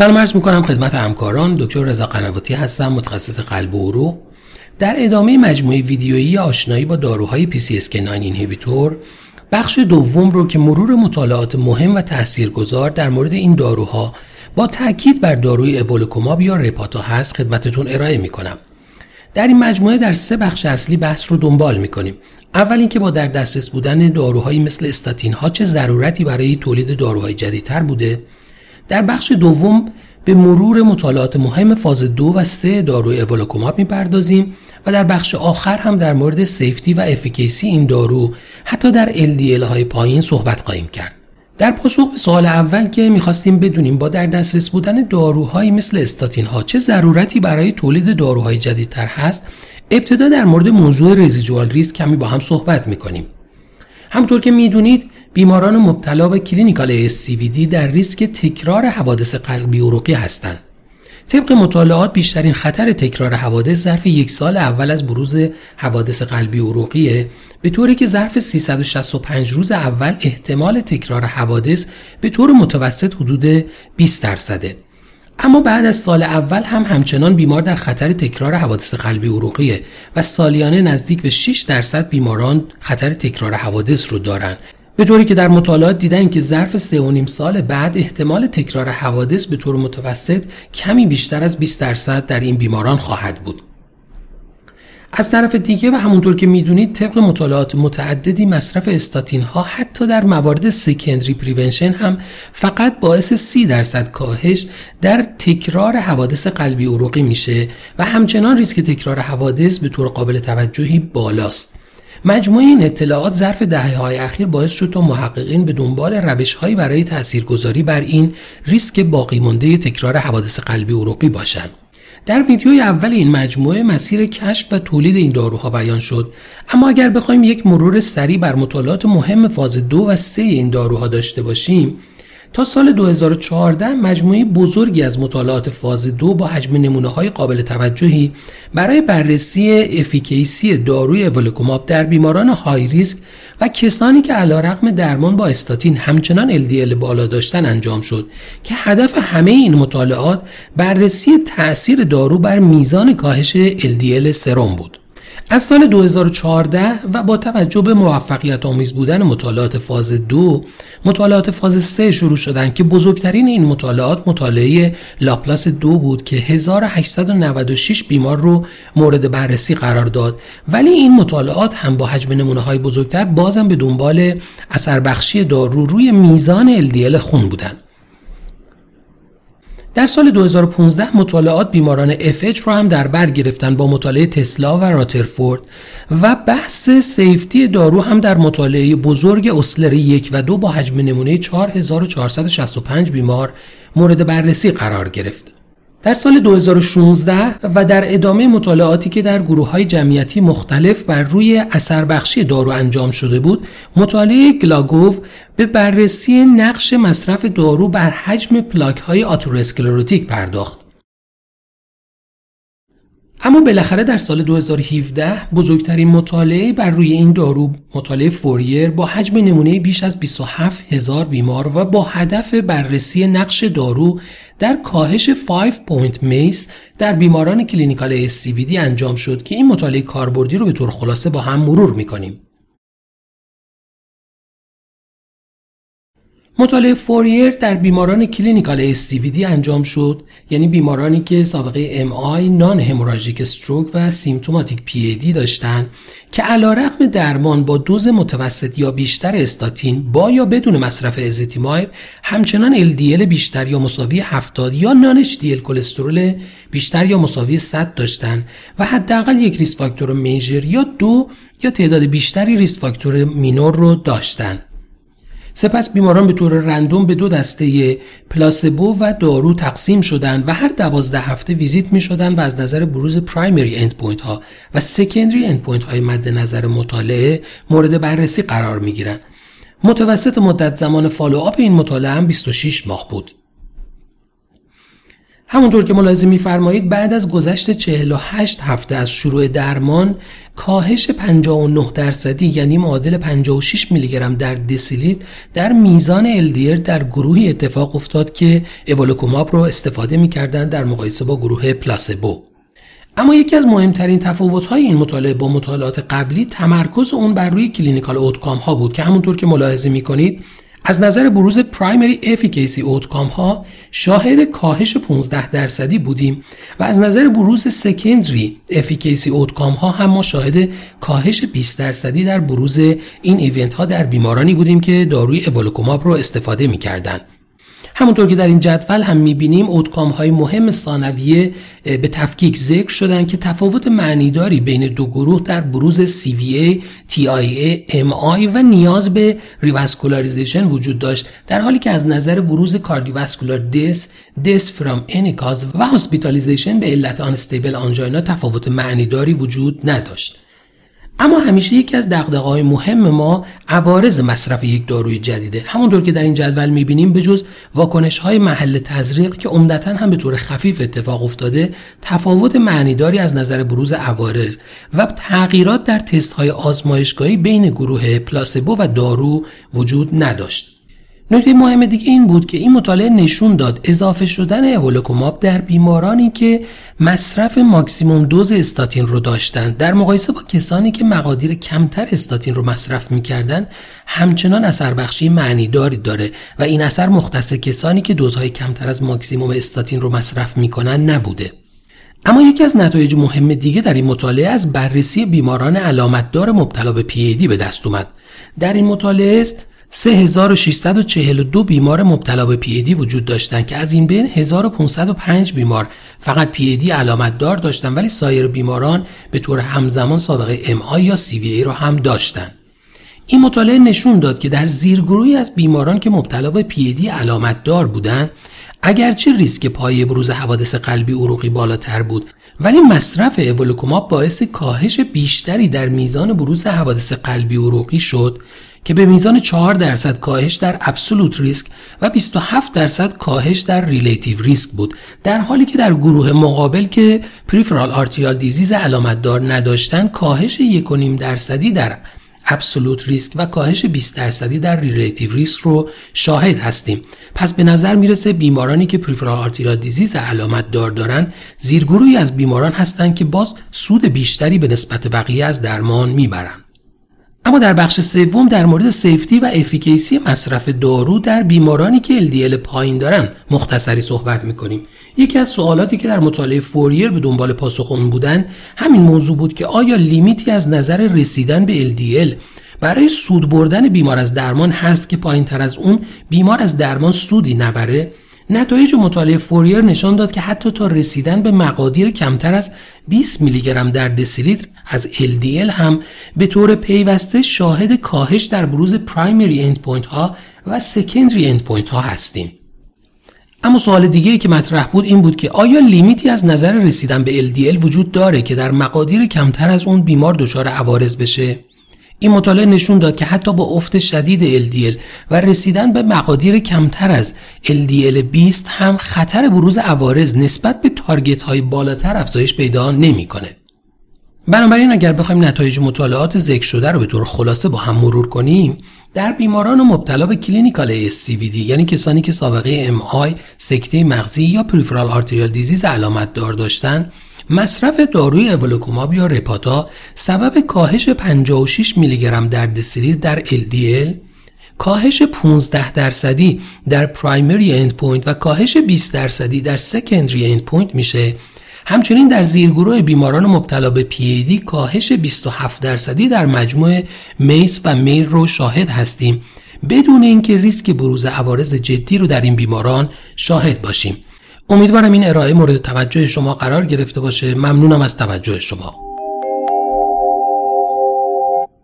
سلام عرض می‌کنم خدمت همکاران. دکتر رضا قنواتی هستم متخصص قلب و عروق. در ادامه مجموعه ویدیویی آشنایی با داروهای PCSK9 اینهیبیتور بخش دوم رو که مرور مطالعات مهم و تاثیرگذار در مورد این داروها با تاکید بر داروی اولوکوماب یا رپاتا هست خدمتتون ارائه می‌کنم. در این مجموعه در سه بخش اصلی بحث رو دنبال می‌کنیم. اول اینکه با در دسترس بودن داروهایی مثل استاتین ها چه ضرورتی برای تولید داروهای جدیدتر بوده؟ در بخش دوم به مرور مطالعات مهم فاز دو و سه داروی اولوکوماب می‌پردازیم و در بخش آخر هم در مورد سیفتی و افیکیسی این دارو حتی در LDL های پایین صحبت خواهیم کرد. در پاسخ به سوال اول که می‌خواستیم بدونیم با در دسترس بودن داروهایی مثل استاتین ها چه ضرورتی برای تولید داروهای جدیدتر هست ابتدا در مورد موضوع رزیجوال ریسک کمی با هم صحبت می‌کنیم همونطور که می‌دونید بیماران مبتلا به clinical ASCVD در ریسک تکرار حوادث قلبی عروقی هستند. طبق مطالعات بیشترین خطر تکرار حوادث ظرف یک سال اول از بروز حوادث قلبی عروقیه به طوری که ظرف 365 روز اول احتمال تکرار حوادث به طور متوسط حدود 20 درصده. اما بعد از سال اول هم همچنان بیمار در خطر تکرار حوادث قلبی عروقیه و سالیانه نزدیک به 6 درصد بیماران خطر تکرار حوادث رو دارند به طوری که در مطالعات دیدن که ظرف سه و نیم سال بعد احتمال تکرار حوادث به طور متوسط کمی بیشتر از 20 درصد در این بیماران خواهد بود. از طرف دیگه و همونطور که می‌دونید طبق مطالعات متعددی مصرف استاتین ها حتی در موارد سکندری پریونشن هم فقط باعث 30 درصد کاهش در تکرار حوادث قلبی عروقی میشه و همچنان ریسک تکرار حوادث به طور قابل توجهی بالاست. مجموعه این اطلاعات ظرف دهه های اخیر باعث شد تا محققین به دنبال روش هایی برای تاثیرگذاری بر این ریسک باقی مانده تکرار حوادث قلبی عروقی باشند. در ویدیوی اول این مجموعه مسیر کشف و تولید این داروها بیان شد اما اگر بخوایم یک مرور سریع بر مطالعات مهم فاز دو و سه این داروها داشته باشیم تا سال 2014 مجموعه بزرگی از مطالعات فاز دو با حجم نمونه های قابل توجهی برای بررسی efficacy داروی evolocumab در بیماران high risk و کسانی که علی رغم درمان با استاتین همچنان LDL بالا داشتن انجام شد که هدف همه این مطالعات بررسی تأثیر دارو بر میزان کاهش LDL سرم بود. از سال 2014 و با توجه به موفقیت آمیز بودن مطالعات فاز دو مطالعات فاز سه شروع شدن که بزرگترین این مطالعات مطالعه LAPLACE دو بود که 1896 بیمار رو مورد بررسی قرار داد ولی این مطالعات هم با حجم نمونه های بزرگتر بازم به دنبال اثر بخشی دارو روی میزان LDL خون بودند. در سال 2015 مطالعات بیماران FH رو هم در بر گرفتن با مطالعه تسلا و راترفورد و بحث سیفتی دارو هم در مطالعه بزرگ اسلر یک و دو با حجم نمونه 4465 بیمار مورد بررسی قرار گرفت. در سال 2016 و در ادامه مطالعاتی که در گروه های جمعیتی مختلف بر روی اثر بخشی دارو انجام شده بود مطالعه گلاگوف به بررسی نقش مصرف دارو بر حجم پلاک های آتروسکلروتیک پرداخت. اما بالاخره در سال 2017 بزرگترین مطالعه بر روی این دارو مطالعه فوریر با حجم نمونه بیش از 27 هزار بیمار و با هدف بررسی نقش دارو در کاهش end point های MACE در بیماران clinical ASCVD انجام شد که این مطالعه کاربردی رو به طور خلاصه با هم مرور می‌کنیم. مطالعه FOURIER در بیماران clinical ASCVD انجام شد یعنی بیمارانی که سابقه MI non-hemorrhagic stroke و symptomatic PAD داشتند که علیرغم درمان با دوز متوسط یا بیشتر استاتین با یا بدون مصرف ezetimibe همچنان LDL بیشتر یا مساوی 70 یا non HDL cholesterol بیشتر یا مساوی 100 داشتند و حداقل یک risk factor major یا دو یا تعداد بیشتری risk factor minor رو داشتند سپس بیماران به طور random به دو دسته placebo و دارو تقسیم شدند و هر دوازده هفته ویزیت می شدن و از نظر بروز primary end point ها و secondary end point های مد نظر مطالعه مورد بررسی قرار می گیرن. متوسط مدت زمان فالوآپ این مطالعه هم 26 ماه بود. همونطور که ملاحظه میفرمایید بعد از گذشت 48 هفته از شروع درمان کاهش 59 درصدی یعنی معادل 56 میلی گرم در دسیلیتر در میزان LDL در گروهی اتفاق افتاد که اولوکوماب رو استفاده می‌کردن در مقایسه با گروه پلاسبو. اما یکی از مهمترین تفاوت‌های این مطالعه با مطالعات قبلی تمرکز اون بر روی clinical outcome ها بود که همونطور که ملاحظه می‌کنید از نظر بروز primary efficacy outcome ها شاهد کاهش 15 درصدی بودیم و از نظر بروز secondary efficacy outcome ها هم ما شاهد کاهش 20 درصدی در بروز این event ها در بیمارانی بودیم که داروی evolocumab رو استفاده می‌کردند. همونطور که در این جدول هم می‌بینیم outcome های مهم ثانویه به تفکیک ذکر شدن که تفاوت معنیداری بین دو گروه در بروز CVA, TIA, MI و نیاز به revascularization وجود داشت در حالی که از نظر بروز cardiovascular death، death from any و hospitalization به علت unstable angina تفاوت معنیداری وجود نداشت. اما همیشه یکی از دغدغه‌های مهم ما عوارض مصرف یک داروی جدیده. همونطور که در این جدول می‌بینیم به جز واکنش های محل تزریق که عمدتا هم به طور خفیف اتفاق افتاده تفاوت معنیداری از نظر بروز عوارض و تغییرات در تست های آزمایشگاهی بین گروه پلاسبو و دارو وجود نداشت. نکته مهم دیگه این بود که این مطالعه نشون داد اضافه شدن اولوکوماب در بیمارانی که مصرف ماکسیموم دوز استاتین رو داشتند در مقایسه با کسانی که مقادیر کمتر استاتین رو مصرف می‌کردند همچنان اثر بخشی معنیداری داره و این اثر مختص کسانی که دوزهای کمتر از ماکسیموم استاتین رو مصرف می‌کنن نبوده. اما یکی از نتایج مهم دیگه در این مطالعه از بررسی بیماران علامتدار مبتلا به PAD به دست اومد. در این مطالعه است 3642 بیمار مبتلا به PAD وجود داشتند که از این بین 1505 بیمار فقط PAD علامت دار داشتند ولی سایر بیماران به طور همزمان سابقه MI یا CVA را هم داشتند. این مطالعه نشون داد که در زیرگروهی از بیماران که مبتلا به PAD علامت دار بودند اگرچه ریسک پایه بروز حوادث قلبی عروقی بالاتر بود ولی مصرف evolocumab باعث کاهش بیشتری در میزان بروز حوادث قلبی عروقی شد که به میزان 4 درصد کاهش در absolute risk و 27 درصد کاهش در relative risk بود در حالی که در گروه مقابل که peripheral arterial disease علامت دار نداشتن کاهش 1.5 درصدی در absolute risk و کاهش 20 درصدی در relative risk رو شاهد هستیم. پس به نظر می‌رسه بیمارانی که peripheral arterial disease علامت دار دارن زیرگروهی از بیماران هستند که باز سود بیشتری به نسبت بقیه از درمان می‌برند اما در بخش سوم در مورد safety و efficacy مصرف دارو در بیمارانی که LDL پایین دارن مختصری صحبت می‌کنیم. یکی از سوالاتی که در مطالعه فوریر به دنبال پاسخ اون بودن همین موضوع بود که آیا limit ی از نظر رسیدن به LDL برای سود بردن بیمار از درمان هست که پایین تر از اون بیمار از درمان سودی نبره؟ نتایج مطالعه فوریر نشان داد که حتی تا رسیدن به مقادیر کمتر از 20 میلی گرم در دسیلیتر از LDL هم به طور پیوسته شاهد کاهش در بروز primary endpoint ها و secondary endpoint ها هستیم. اما سوال دیگه که مطرح بود این بود که آیا limit ی از نظر رسیدن به LDL وجود داره که در مقادیر کمتر از اون بیمار دچار عوارض بشه؟ این مطالعه نشون داد که حتی با افت شدید LDL و رسیدن به مقادیر کمتر از LDL 20 هم خطر بروز عوارض نسبت به target های بالاتر افزایش پیدا نمی‌کنه. بنابراین اگر بخوایم نتایج مطالعات ذکر شده رو به طور خلاصه با هم مرور کنیم در بیماران مبتلا به clinical ASCVD یعنی کسانی که سابقه MI، سکته مغزی یا peripheral arterial disease علامت دار داشتن مصرف داروی evolocumab یا Repatha سبب کاهش 56 میلی گرم در دسیلیتر در LDL کاهش 15 درصدی در primary endpoint و کاهش 20 درصدی در secondary endpoint میشه. همچنین در زیرگروه بیماران مبتلا به PAD کاهش 27 درصدی در مجموع MACE و MALE رو شاهد هستیم. بدون اینکه ریسک بروز عوارض جدی رو در این بیماران شاهد باشیم. امیدوارم این ارائه مورد توجه شما قرار گرفته باشه. ممنونم از توجه شما.